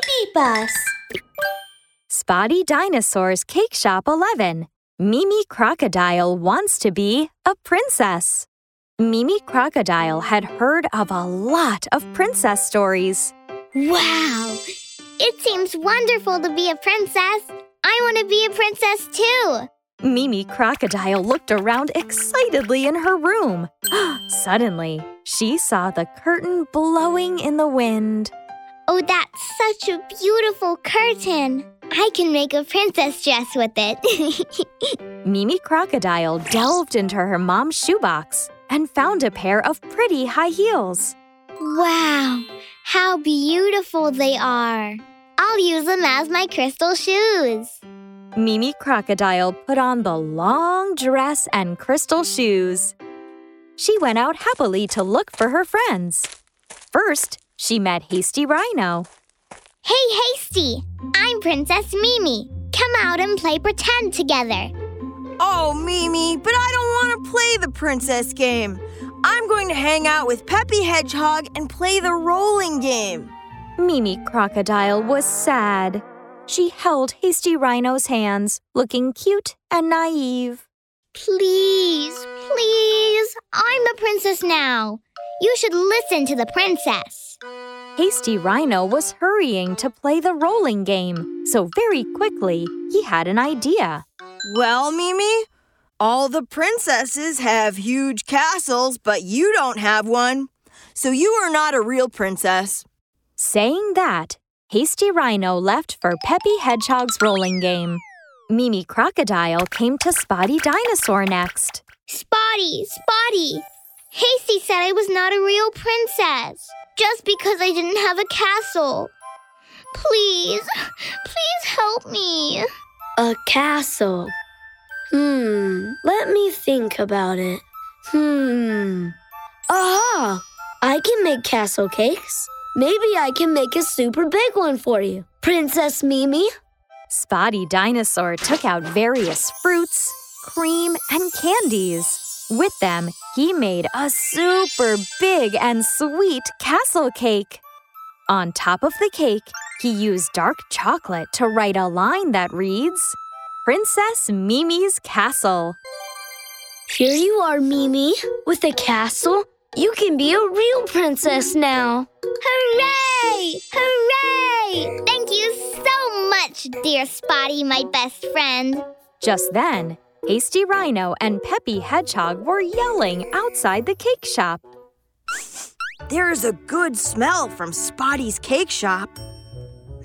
Baby Bus. Spotty Dinosaur's Cake Shop 11. Mimi Crocodile wants to be a princess. Mimi Crocodile had heard of a lot of princess stories. Wow! It seems wonderful to be a princess. I want to be a princess too. Mimi Crocodile looked around excitedly in her room. Suddenly, she saw the curtain blowing in the wind. Oh, that's such a beautiful curtain. I can make a princess dress with it. Mimi Crocodile delved into her mom's shoebox and found a pair of pretty high heels. wow, how beautiful they are. I'll use them as my crystal shoes. Mimi Crocodile put on the long dress and crystal shoes. She went out happily to look for her friends. First, she met Hasty Rhino. Hey, Hasty! I'm Princess Mimi. Come out and play pretend together. Oh, Mimi, but I don't want to play the princess game. I'm going to hang out with Peppy Hedgehog and play the rolling game. Mimi Crocodile was sad. She held Hasty Rhino's hands, looking cute and naive. Please, please, I'm a princess now. You should listen to the princess. Hasty Rhino was hurrying to play the rolling game, so very quickly he had an idea. Well, Mimi, all the princesses have huge castles, but you don't have one. So you are not a real princess. Saying that, Hasty Rhino left for Peppy Hedgehog's rolling game. Mimi Crocodile came to Spotty Dinosaur next. Spotty, Spotty. Hasty said I was not a real princess just because I didn't have a castle. Please, please help me. A castle. Hmm, let me think about it. Hmm. Aha! I can make castle cakes. Maybe I can make a super big one for you, Princess Mimi. Spotty Dinosaur took out various fruits, cream, and candies. With them, he made a super big and sweet castle cake. On top of the cake, he used dark chocolate to write a line that reads Princess Mimi's Castle. Here you are, Mimi, with a castle. You can be a real princess now. Hooray! Hooray! Thank you so much, dear Spotty, my best friend. Just then, Hasty Rhino and Peppy Hedgehog were yelling outside the cake shop. There's a good smell from Spotty's cake shop.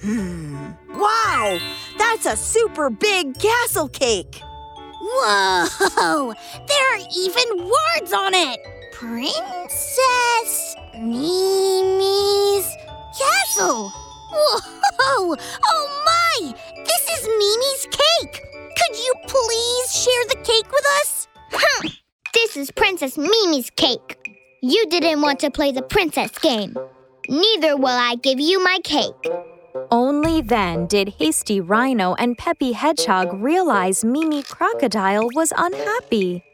Hmm. Wow! That's a super big castle cake. Whoa! There are even words on it. Princess Mimi's Castle. Whoa! Princess Mimi's cake. You didn't want to play the princess game. Neither will I give you my cake. Only then did Hasty Rhino and Peppy Hedgehog realize Mimi Crocodile was unhappy.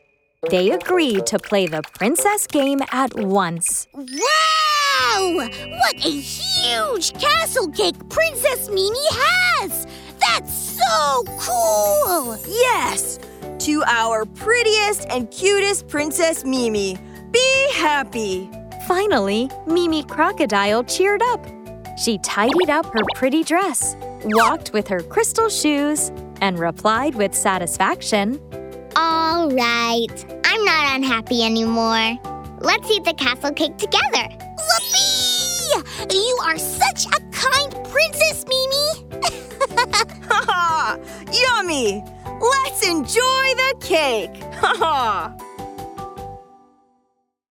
They agreed to play the princess game at once. Wow! What a huge castle cake Princess Mimi has! That's so cool! Yes! To our prettiest and cutest Princess Mimi. Be happy! Finally, Mimi Crocodile cheered up. She tidied up her pretty dress, walked with her crystal shoes, and replied with satisfaction All right. I'm not unhappy anymore. Let's eat the castle cake together. Whoopee! You are such a kind princess, Mimi. Ha ha! Yummy! Cake! Ha ha!